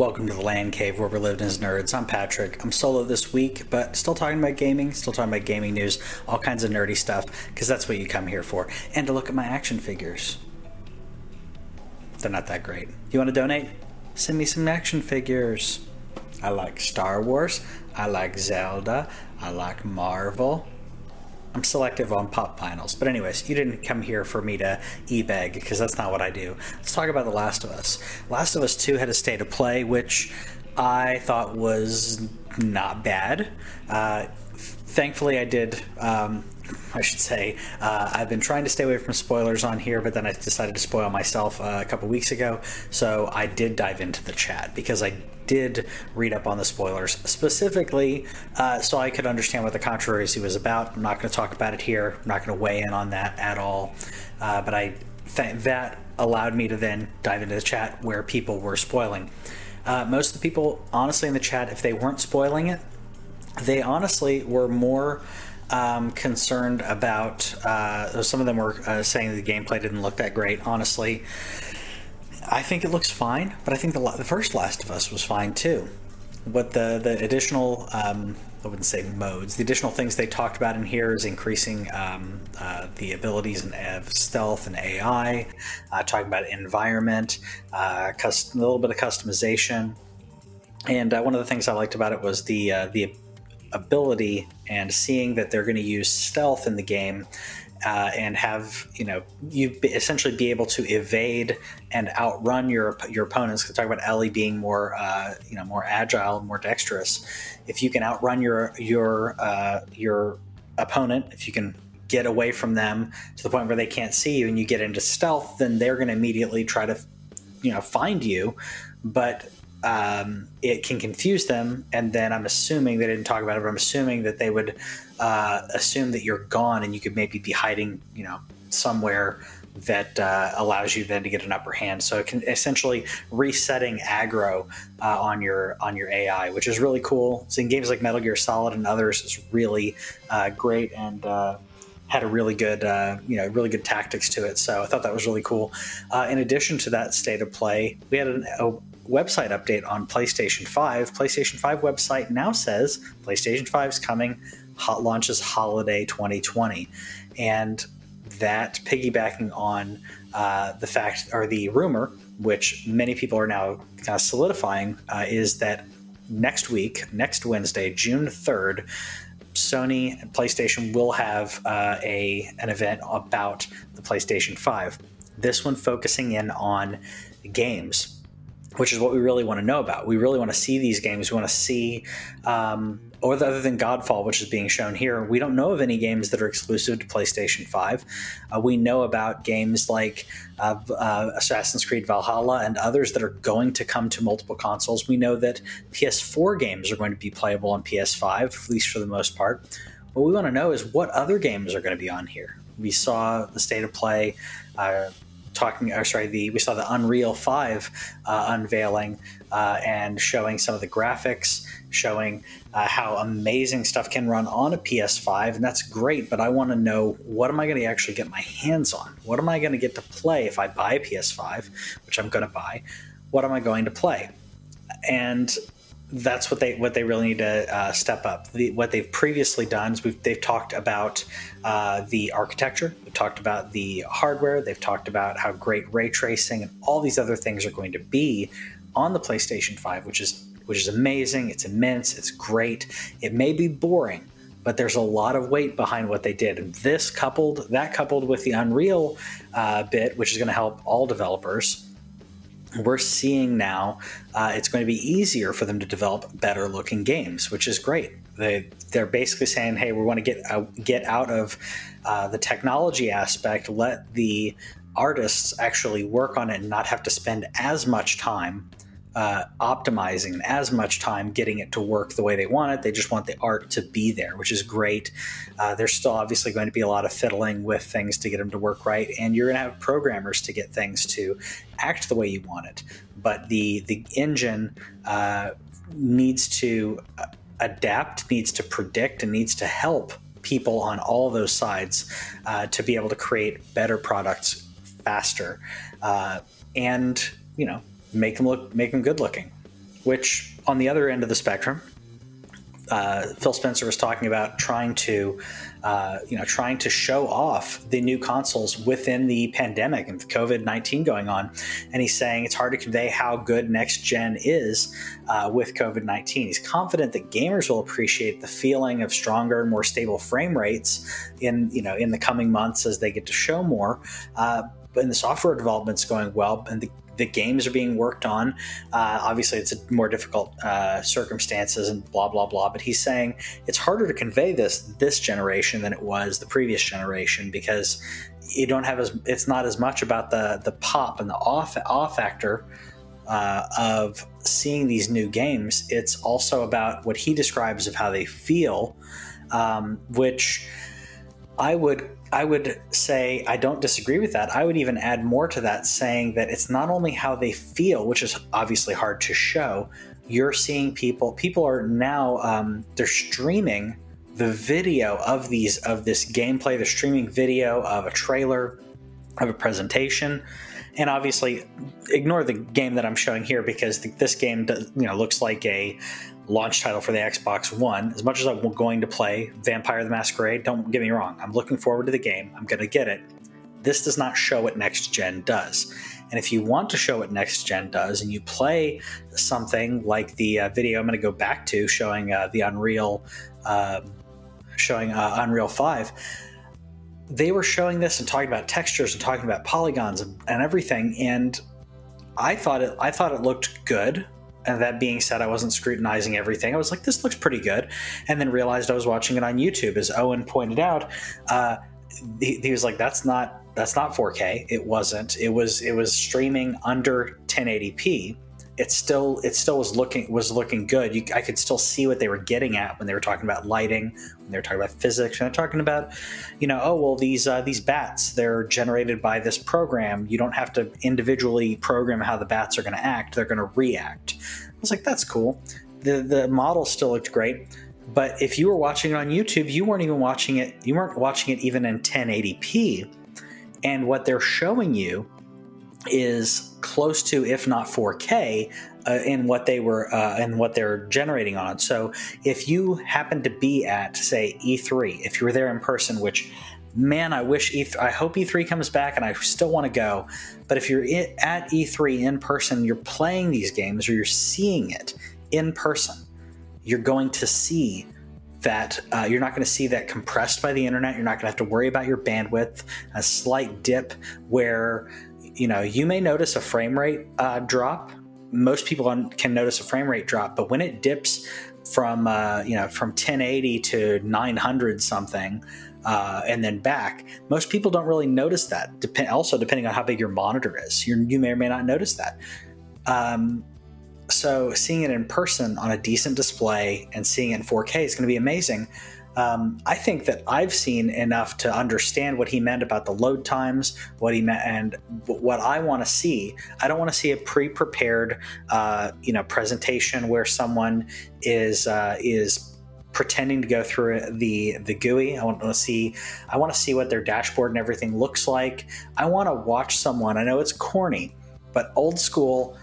Welcome to the LAN Cave where we're living as nerds. I'm Patrick. I'm solo this week, but still talking about gaming, still talking about gaming news, all kinds of nerdy stuff, because that's what you come here for. And to look at my action figures. They're not that great. You want to donate? Send me some action figures. I like Star Wars. I like Zelda. I like Marvel. I'm selective on pop vinyls. But anyways, you didn't come here for me to e bag because that's not what I do. Let's talk about The Last of Us. Last of Us 2 had a state of play, which I thought was not bad. Uh, thankfully, I did. Um, I should say. Uh, I've been trying to stay away from spoilers on here, but then I decided to spoil myself uh, a couple weeks ago. So I did dive into the chat because I did read up on the spoilers specifically uh, so I could understand what the controversy was about. I'm not going to talk about it here. I'm not going to weigh in on that at all. Uh, but I th- that allowed me to then dive into the chat where people were spoiling. Uh, most of the people, honestly, in the chat, if they weren't spoiling it, they honestly were more. Um, concerned about uh, some of them were uh, saying the gameplay didn't look that great. Honestly, I think it looks fine, but I think the, the first Last of Us was fine too. What the the additional um, I wouldn't say modes. The additional things they talked about in here is increasing um, uh, the abilities of stealth and AI, uh, talking about environment, uh, custom, a little bit of customization, and uh, one of the things I liked about it was the uh, the ability and seeing that they're going to use stealth in the game uh, and have you know you essentially be able to evade and outrun your your opponents. Talk about Ellie being more uh, you know more agile, more dexterous. If you can outrun your your uh, your opponent, if you can get away from them to the point where they can't see you, and you get into stealth, then they're going to immediately try to you know find you. But um, it can confuse them. And then I'm assuming they didn't talk about it, but I'm assuming that they would uh, assume that you're gone and you could maybe be hiding, you know, somewhere that uh, allows you then to get an upper hand. So it can essentially resetting aggro uh, on your on your AI, which is really cool. So in games like Metal Gear Solid and others, is really uh, great and uh, had a really good, uh, you know, really good tactics to it. So I thought that was really cool. Uh, in addition to that state of play, we had an, a website update on PlayStation 5. PlayStation 5 website now says PlayStation 5 is coming, hot launches holiday 2020. And that piggybacking on uh, the fact or the rumor, which many people are now kind of solidifying, uh, is that next week, next Wednesday, June 3rd, Sony and PlayStation will have uh, a an event about the PlayStation 5. This one focusing in on games which is what we really want to know about. We really want to see these games. We want to see, um, or other than Godfall, which is being shown here, we don't know of any games that are exclusive to PlayStation 5. Uh, we know about games like uh, uh, Assassin's Creed Valhalla and others that are going to come to multiple consoles. We know that PS4 games are going to be playable on PS5, at least for the most part. What we want to know is what other games are going to be on here. We saw the state of play. Talking, or sorry, the we saw the Unreal Five uh, unveiling uh, and showing some of the graphics, showing uh, how amazing stuff can run on a PS5, and that's great. But I want to know what am I going to actually get my hands on? What am I going to get to play if I buy a PS5, which I'm going to buy? What am I going to play? And that's what they what they really need to uh, step up. The, what they've previously done is they've talked about uh, the architecture, they've talked about the hardware, they've talked about how great ray tracing and all these other things are going to be on the PlayStation Five, which is which is amazing. It's immense. It's great. It may be boring, but there's a lot of weight behind what they did. And this coupled that coupled with the Unreal uh, bit, which is going to help all developers we're seeing now uh, it's going to be easier for them to develop better looking games, which is great. They they're basically saying, hey, we want to get uh, get out of uh, the technology aspect, let the artists actually work on it and not have to spend as much time uh, optimizing as much time getting it to work the way they want it. They just want the art to be there, which is great. Uh, there's still obviously going to be a lot of fiddling with things to get them to work right, and you're going to have programmers to get things to act the way you want it. But the the engine uh, needs to uh, adapt, needs to predict, and needs to help people on all those sides uh, to be able to create better products faster. Uh, and you know make them look make them good looking which on the other end of the spectrum, uh, Phil Spencer was talking about trying to, uh, you know, trying to show off the new consoles within the pandemic and COVID nineteen going on, and he's saying it's hard to convey how good next gen is uh, with COVID nineteen. He's confident that gamers will appreciate the feeling of stronger, more stable frame rates in you know in the coming months as they get to show more. Uh, and the software development's going well, and the the games are being worked on. Uh, obviously, it's a more difficult uh, circumstances and blah blah blah. But he's saying it's harder to convey this this generation than it was the previous generation because you don't have as it's not as much about the the pop and the off off factor uh, of seeing these new games. It's also about what he describes of how they feel, um, which I would I would say I don't disagree with that. I would even add more to that, saying that it's not only how they feel, which is obviously hard to show. You're seeing people. People are now um, they're streaming the video of these of this gameplay. They're streaming video of a trailer, of a presentation, and obviously ignore the game that I'm showing here because this game does, you know looks like a launch title for the Xbox One. As much as I'm going to play Vampire the Masquerade, don't get me wrong, I'm looking forward to the game. I'm going to get it. This does not show what next gen does. And if you want to show what next gen does and you play something like the uh, video I'm going to go back to showing uh, the Unreal, uh, showing Unreal 5, they were showing this and talking about textures and talking about polygons and, and everything. And I thought it, I thought it looked good and that being said, I wasn't scrutinizing everything. I was like, this looks pretty good. And then realized I was watching it on YouTube. As Owen pointed out, uh, he, he was like, that's not that's not 4K. It wasn't. It was it was streaming under 1080p it still it still was looking was looking good. You, I could still see what they were getting at when they were talking about lighting, when they were talking about physics, when they're talking about, you know, oh well these uh, these bats they're generated by this program. You don't have to individually program how the bats are going to act; they're going to react. I was like, that's cool. The the model still looked great, but if you were watching it on YouTube, you weren't even watching it. You weren't watching it even in 1080p, and what they're showing you is close to, if not 4K, uh, in what they were uh, and what they're generating on. So if you happen to be at, say, E3, if you were there in person, which man, I wish E3, I hope E3 comes back and I still want to go. But if you're at E3 in person, you're playing these games or you're seeing it in person, you're going to see that uh, you're not going to see that compressed by the internet. You're not going to have to worry about your bandwidth, a slight dip where you know, you may notice a frame rate uh, drop. Most people can notice a frame rate drop, but when it dips from uh, you know from 1080 to 900 something, uh, and then back, most people don't really notice that. Dep- also, depending on how big your monitor is, you you may or may not notice that. Um, so, seeing it in person on a decent display and seeing it in 4K is going to be amazing um, I think that I've seen enough to understand what he meant about the load times, what he meant, and what I want to see. I don't want to see a pre-prepared, uh, you know, presentation where someone is uh, is pretending to go through the the GUI. I want to see I want to see what their dashboard and everything looks like. I want to watch someone. I know it's corny, but old school.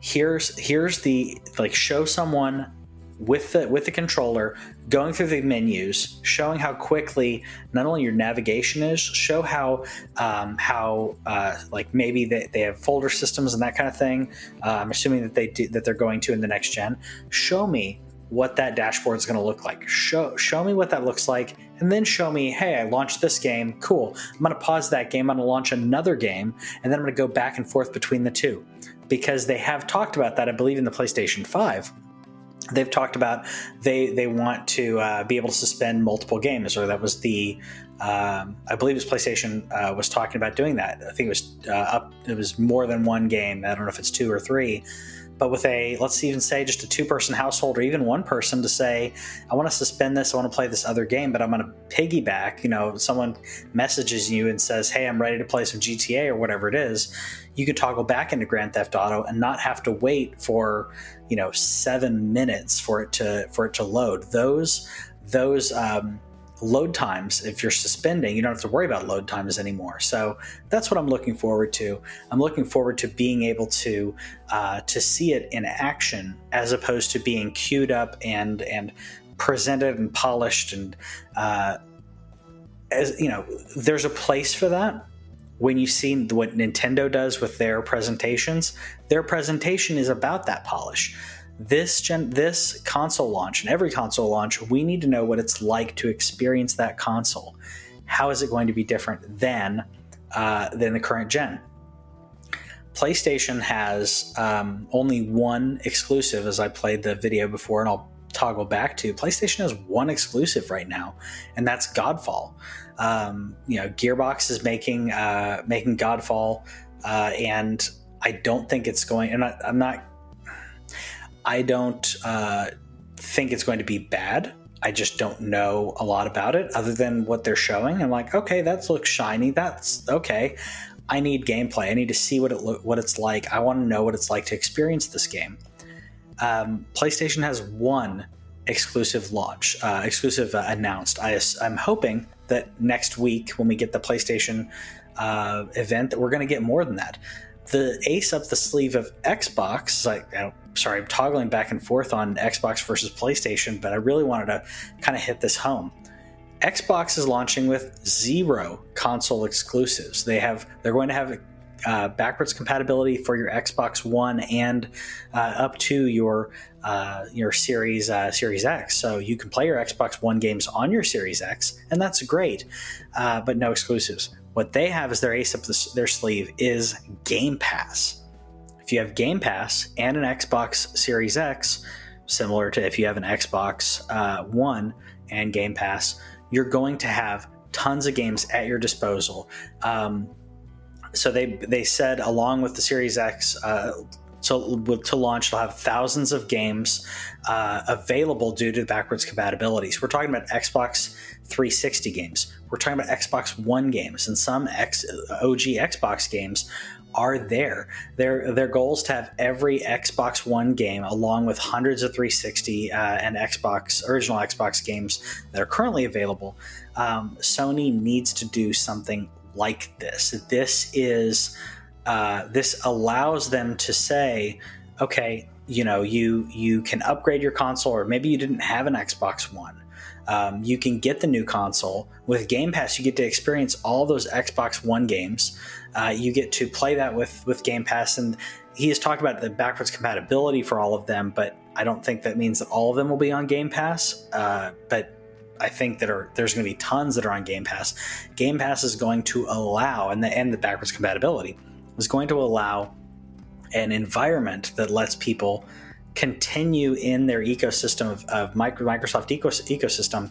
Here's here's the like show someone with the with the controller going through the menus showing how quickly not only your navigation is show how um, how uh, like maybe they, they have folder systems and that kind of thing. Uh, i'm assuming that they do, that they're going to in the next gen. Show me what that dashboard is going to look like. Show show me what that looks like and then show me hey i launched this game. Cool. I'm going to pause that game. I'm going to launch another game and then i'm going to go back and forth between the two because they have talked about that i believe in the playstation 5 they've talked about they they want to uh, be able to suspend multiple games, or that was the um, I believe it was PlayStation uh, was talking about doing that. I think it was uh, up. It was more than one game. I don't know if it's two or three. But with a let's even say just a two person household or even one person to say, I want to suspend this, I want to play this other game, but I'm going to piggyback. You know, someone messages you and says, Hey, I'm ready to play some GTA or whatever it is. You could toggle back into Grand Theft Auto and not have to wait for you know seven minutes for it to for it to load those those um, load times. If you're suspending, you don't have to worry about load times anymore. So that's what I'm looking forward to. I'm looking forward to being able to uh, to see it in action as opposed to being queued up and and presented and polished and uh, as you know, there's a place for that. When you see what Nintendo does with their presentations, their presentation is about that polish this gen this console launch and every console launch we need to know what it's like to experience that console. How is it going to be different than uh, than the current gen? Playstation has um, only one exclusive as i played the video before and i'll toggle back to playstation has one exclusive right now and that's godfall. Um, you know gearbox is making uh, making godfall uh, and i don't think it's going and I, i'm not I don't uh, think it's going to be bad. I just don't know a lot about it other than what they're showing. I'm like, okay, that looks shiny. That's okay. I need gameplay. I need to see what it lo- what it's like. I want to know what it's like to experience this game. Um, PlayStation has one exclusive launch, uh, exclusive uh, announced. I, am hoping that next week when we get the PlayStation uh, event, that we're going to get more than that. The ace up the sleeve of Xbox, like I sorry, I'm toggling back and forth on Xbox versus PlayStation, but I really wanted to kind of hit this home. Xbox is launching with zero console exclusives. They have they're going to have uh, backwards compatibility for your Xbox One and uh, up to your uh, your Series uh, Series X. So you can play your Xbox One games on your Series X, and that's great. Uh, but no exclusives. What they have as their ace up the, their sleeve is Game Pass. If you have Game Pass and an Xbox Series X, similar to if you have an Xbox uh, One and Game Pass, you're going to have tons of games at your disposal. Um, so they they said along with the Series X. Uh, so to launch, they'll have thousands of games uh, available due to backwards compatibility. So we're talking about Xbox 360 games. We're talking about Xbox One games, and some X, OG Xbox games are there. Their their goal is to have every Xbox One game, along with hundreds of 360 uh, and Xbox original Xbox games that are currently available. Um, Sony needs to do something like this. This is uh, this allows them to say, okay, you know, you you can upgrade your console, or maybe you didn't have an Xbox One. Um, you can get the new console with Game Pass. You get to experience all those Xbox One games uh, you get to play that with with Game Pass, and he has talked about the backwards compatibility for all of them, but I don't think that means that all of them will be on Game Pass. Uh, but I think that are there's going to be tons that are on Game Pass. Game Pass is going to allow, and the and the backwards compatibility is going to allow an environment that lets people continue in their ecosystem of, of Microsoft ecosystem,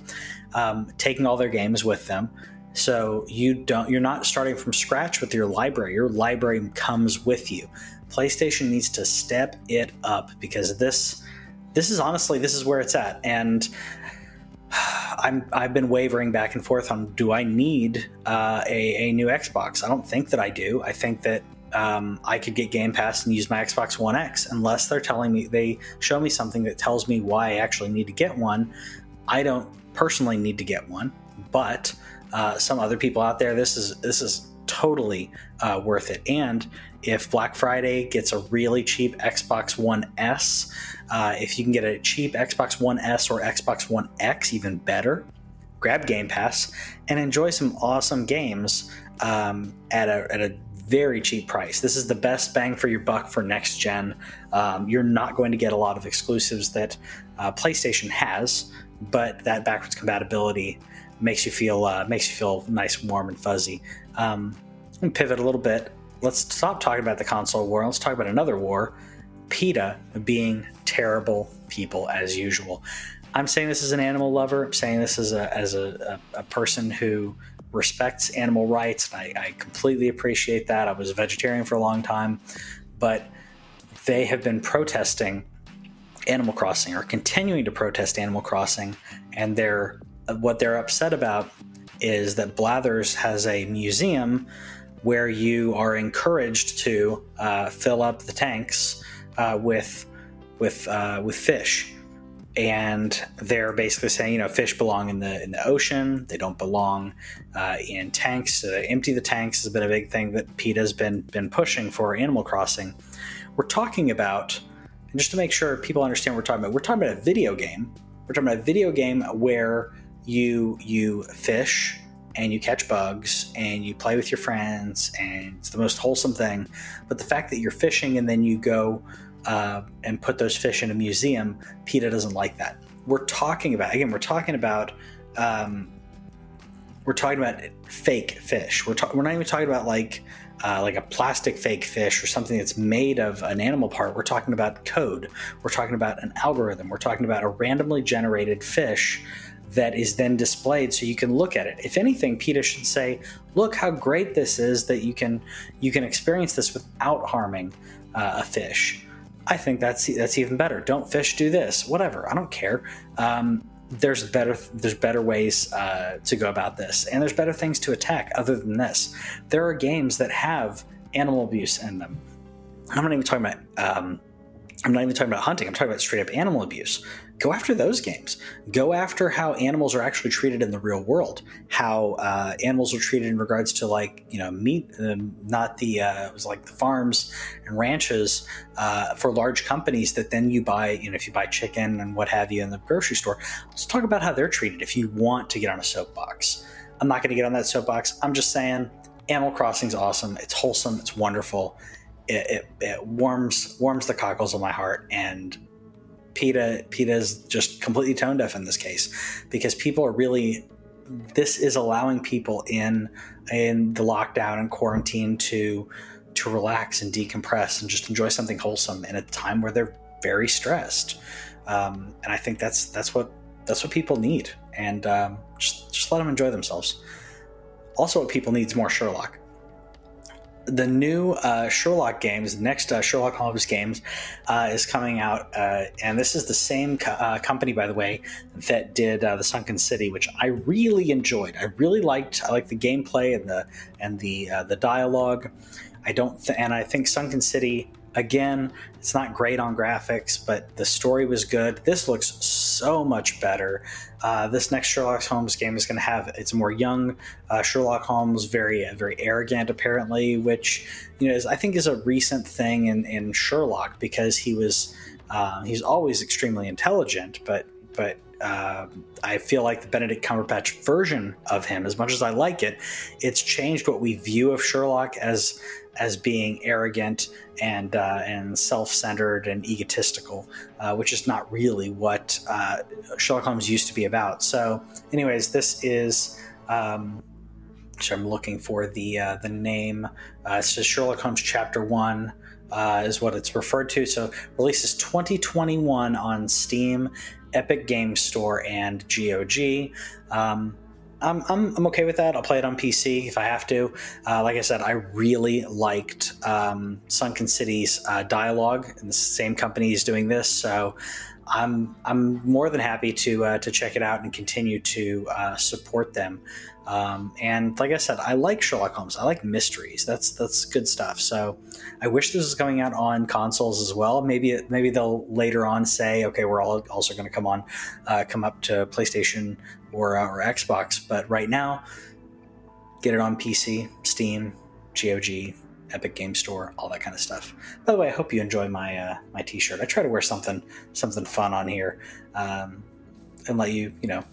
um, taking all their games with them, so you don't you're not starting from scratch with your library. Your library comes with you. PlayStation needs to step it up because this this is honestly this is where it's at and I'm I've been wavering back and forth on do I need uh, a, a new Xbox? I don't think that I do. I think that um, I could get Game Pass and use my Xbox One X unless they're telling me they show me something that tells me why I actually need to get one. I don't personally need to get one, but uh, some other people out there, this is this is totally uh, worth it. And if Black Friday gets a really cheap Xbox One S, uh, if you can get a cheap Xbox One S or Xbox One X, even better, grab Game Pass and enjoy some awesome games um, at a at a very cheap price. This is the best bang for your buck for next gen. Um, you're not going to get a lot of exclusives that uh, PlayStation has, but that backwards compatibility makes you feel uh, makes you feel nice, warm, and fuzzy. Um, pivot a little bit. Let's stop talking about the console war. Let's talk about another war. PETA being terrible people as usual. I'm saying this as an animal lover. I'm saying this as a as a, a, a person who respects animal rights, I, I completely appreciate that. I was a vegetarian for a long time, but they have been protesting Animal Crossing or continuing to protest Animal Crossing, and they're what they're upset about is that Blathers has a museum where you are encouraged to uh, fill up the tanks uh, with with uh, with fish. and they're basically saying, you know, fish belong in the in the ocean. They don't belong uh, in tanks. So empty the tanks has been a big thing that PETA's been been pushing for Animal Crossing. We're talking about, and just to make sure people understand what we're talking about, we're talking about a video game. We're talking about a video game where you you fish and you catch bugs and you play with your friends and it's the most wholesome thing. But the fact that you're fishing and then you go uh, and put those fish in a museum, PETA doesn't like that. We're talking about again. We're talking about um, we're talking about fake fish. We're ta- we're not even talking about like uh, like a plastic fake fish or something that's made of an animal part. We're talking about code. We're talking about an algorithm. We're talking about a randomly generated fish that is then displayed so you can look at it. If anything, PETA should say, "Look how great this is that you can you can experience this without harming uh, a fish." I think that's that's even better. Don't fish, do this, whatever. I don't care. Um, there's better there's better ways uh, to go about this, and there's better things to attack other than this. There are games that have animal abuse in them. I'm not even talking about. Um, I'm not even talking about hunting. I'm talking about straight up animal abuse go after those games. Go after how animals are actually treated in the real world. How uh, animals are treated in regards to like you know meat, uh, not the uh, it was like the farms and ranches uh, for large companies that then you buy. You know, if you buy chicken and what have you in the grocery store, let's talk about how they're treated. If you want to get on a soapbox, I'm not going to get on that soapbox. I'm just saying, Animal Crossing's awesome. It's wholesome. It's wonderful. It, it, it warms warms the cockles of my heart and PETA PETA's just completely tone deaf in this case because people are really this is allowing people in in the lockdown and quarantine to to relax and decompress and just enjoy something wholesome in a time where they're very stressed. Um, and I think that's that's what that's what people need. And um, just just let them enjoy themselves. Also what people need is more Sherlock the new uh, Sherlock games, next uh, Sherlock Holmes games, uh, is coming out, uh, and this is the same co- uh, company, by the way, that did uh, the Sunken City, which I really enjoyed. I really liked. I liked the gameplay and the and the the dialogue. I don't, th- and I think Sunken City again, it's not great on graphics, but the story was good. This looks so much better. Uh, this next Sherlock Holmes game is going to have it's more young uh, Sherlock Holmes, very very arrogant apparently, which you know is, I think is a recent thing in, in Sherlock because he was uh, he's always extremely intelligent, but but uh, I feel like the Benedict Cumberbatch version of him, as much as I like it, it's changed what we view of Sherlock as as being arrogant and uh, and self-centered and egotistical, uh, which is not really what uh, Sherlock Holmes used to be about. So, anyways, this is. Um, I'm looking for the uh, the name. Uh, it says Sherlock Holmes Chapter One. Uh, is what it's referred to. So releases 2021 on Steam, Epic Game Store, and GOG. Um, I'm, I'm, I'm okay with that. I'll play it on PC if I have to. Uh, like I said, I really liked um, Sunken City's uh, dialogue, and the same company is doing this, so I'm I'm more than happy to uh, to check it out and continue to uh, support them. Um, and like I said, I like Sherlock Holmes. I like mysteries. That's that's good stuff. So I wish this was coming out on consoles as well. Maybe maybe they'll later on say, okay, we're all also going to come on, uh, come up to PlayStation or uh, or Xbox. But right now, get it on PC, Steam, GOG, Epic Game Store, all that kind of stuff. By the way, I hope you enjoy my uh, my T-shirt. I try to wear something something fun on here, um, and let you you know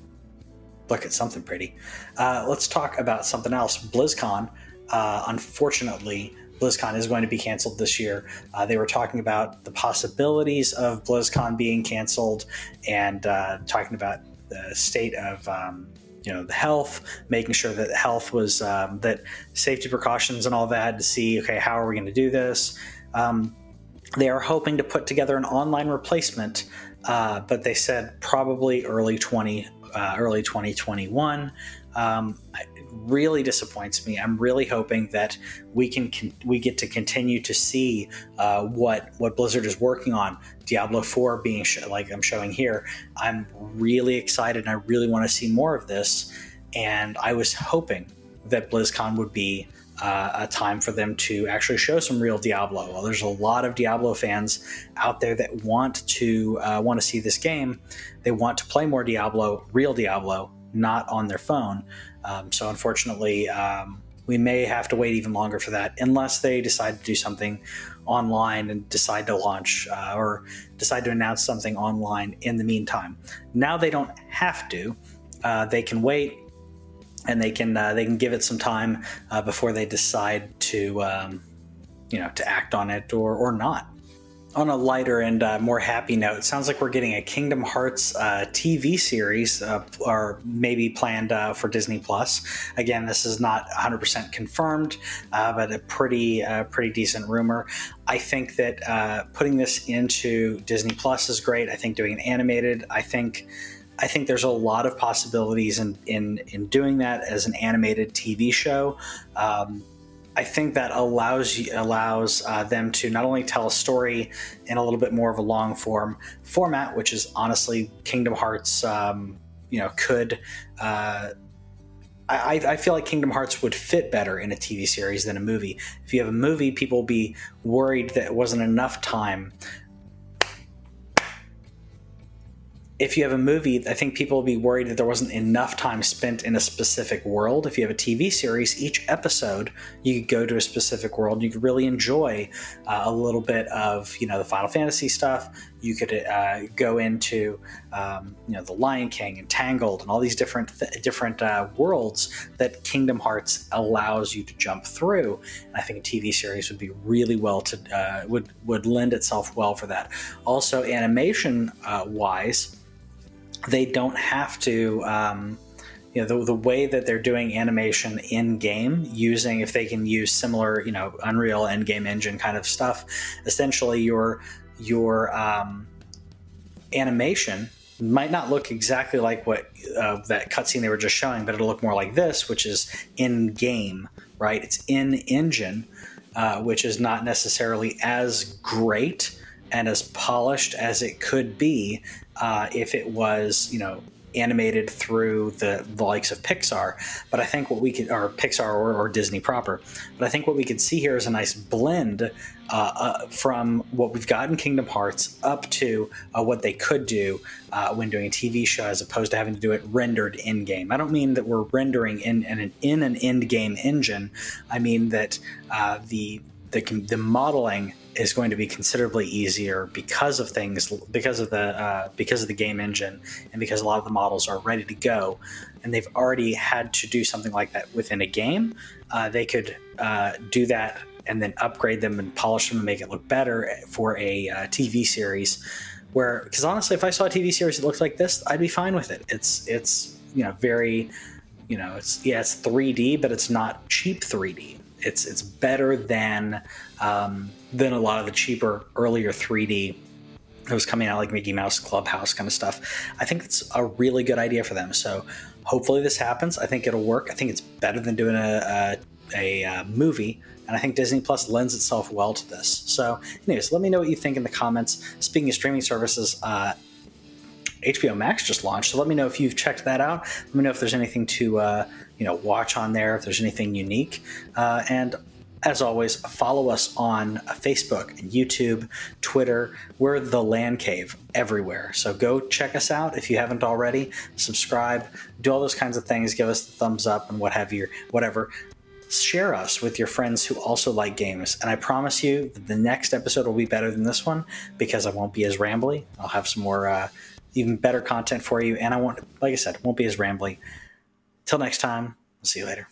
look at something pretty. Uh, let's talk about something else. BlizzCon, uh, unfortunately, BlizzCon is going to be canceled this year. Uh, they were talking about the possibilities of BlizzCon being canceled and uh, talking about the state of um, you know the health, making sure that health was um, that safety precautions and all that to see okay how are we going to do this. Um, they are hoping to put together an online replacement, uh, but they said probably early twenty uh, early 2021. Um, really disappoints me. I'm really hoping that we can, con- we get to continue to see uh, what what Blizzard is working on. Diablo 4 being sh- like I'm showing here. I'm really excited. and I really want to see more of this. And I was hoping that BlizzCon would be uh, a time for them to actually show some real Diablo. Well, there's a lot of Diablo fans out there that want to uh, want to see this game. They want to play more Diablo, real Diablo, not on their phone. Um, so unfortunately, um, we may have to wait even longer for that, unless they decide to do something online and decide to launch uh, or decide to announce something online in the meantime. Now they don't have to. Uh, they can wait and they can uh, they can give it some time uh, before they decide to um, you know to act on it or or not. On a lighter and uh, more happy note, sounds like we're getting a Kingdom Hearts uh, TV series, uh, or maybe planned uh, for Disney Plus. Again, this is not 100% confirmed, but a pretty pretty decent rumor. I think that putting this into Disney Plus is great. I think doing animated. I think I think there's a lot of possibilities in in, in doing that as an animated TV show. Um, I think that allows allows uh, them to not only tell a story in a little bit more of a long form format, which is honestly Kingdom Hearts. Um, you know, could uh, I, I, feel like Kingdom Hearts would fit better in a TV series than a movie. If you have a movie, people will be worried that it wasn't enough time if you have a movie, I think people will be worried that there wasn't enough time spent in a specific world. If you have a TV series, each episode you could go to a specific world. You could really enjoy uh, a little bit of you know the Final Fantasy stuff. You could uh, go into um, you know the Lion King and Tangled and all these different th- different uh, worlds that Kingdom Hearts allows you to jump through. And I think a TV series would be really well to uh, would would lend itself well for that. Also, animation uh, wise they don't have to um, you know the, the way that they're doing animation in game using if they can use similar you know unreal Endgame engine kind of stuff essentially your your um, animation might not look exactly like what uh, that cutscene they were just showing but it'll look more like this which is in game right? It's in engine uh, which is not necessarily as great and as polished as it could be uh, if it was, you know, animated through the, the likes of Pixar. But I think what we could, or Pixar or, or Disney proper, but I think what we could see here is a nice blend uh, uh, from what we've got in Kingdom Hearts up to uh, what they could do uh, when doing a TV show, as opposed to having to do it rendered in game. I don't mean that we're rendering in, in an in an end game engine. I mean that uh, the the, the modeling is going to be considerably easier because of things because of the uh, because of the game engine and because a lot of the models are ready to go and they've already had to do something like that within a game uh, they could uh, do that and then upgrade them and polish them and make it look better for a uh, tv series where because honestly if i saw a tv series that looked like this i'd be fine with it. It's it's you know very you know it's yeah it's 3d but it's not cheap 3d it's it's better than um, than a lot of the cheaper earlier 3D that was coming out like Mickey Mouse Clubhouse kind of stuff. I think it's a really good idea for them. So hopefully this happens. I think it'll work. I think it's better than doing a, a, a, a movie. And I think Disney Plus lends itself well to this. So, anyways, let me know what you think in the comments. Speaking of streaming services, uh, HBO Max just launched. So let me know if you've checked that out. Let me know if there's anything to uh, you know watch on there. If there's anything unique, uh, and as always, follow us on Facebook and YouTube, Twitter. We're the LAN Cave everywhere. So go check us out if you haven't already. Subscribe, do all those kinds of things. Give us the thumbs up and what have you, whatever. Share us with your friends who also like games. And I promise you the next episode will be better than this one because I won't be as rambly. I'll have some more, uh, even better content for you. And I won't, like I said, won't be as rambly. Till next time, I'll see you later.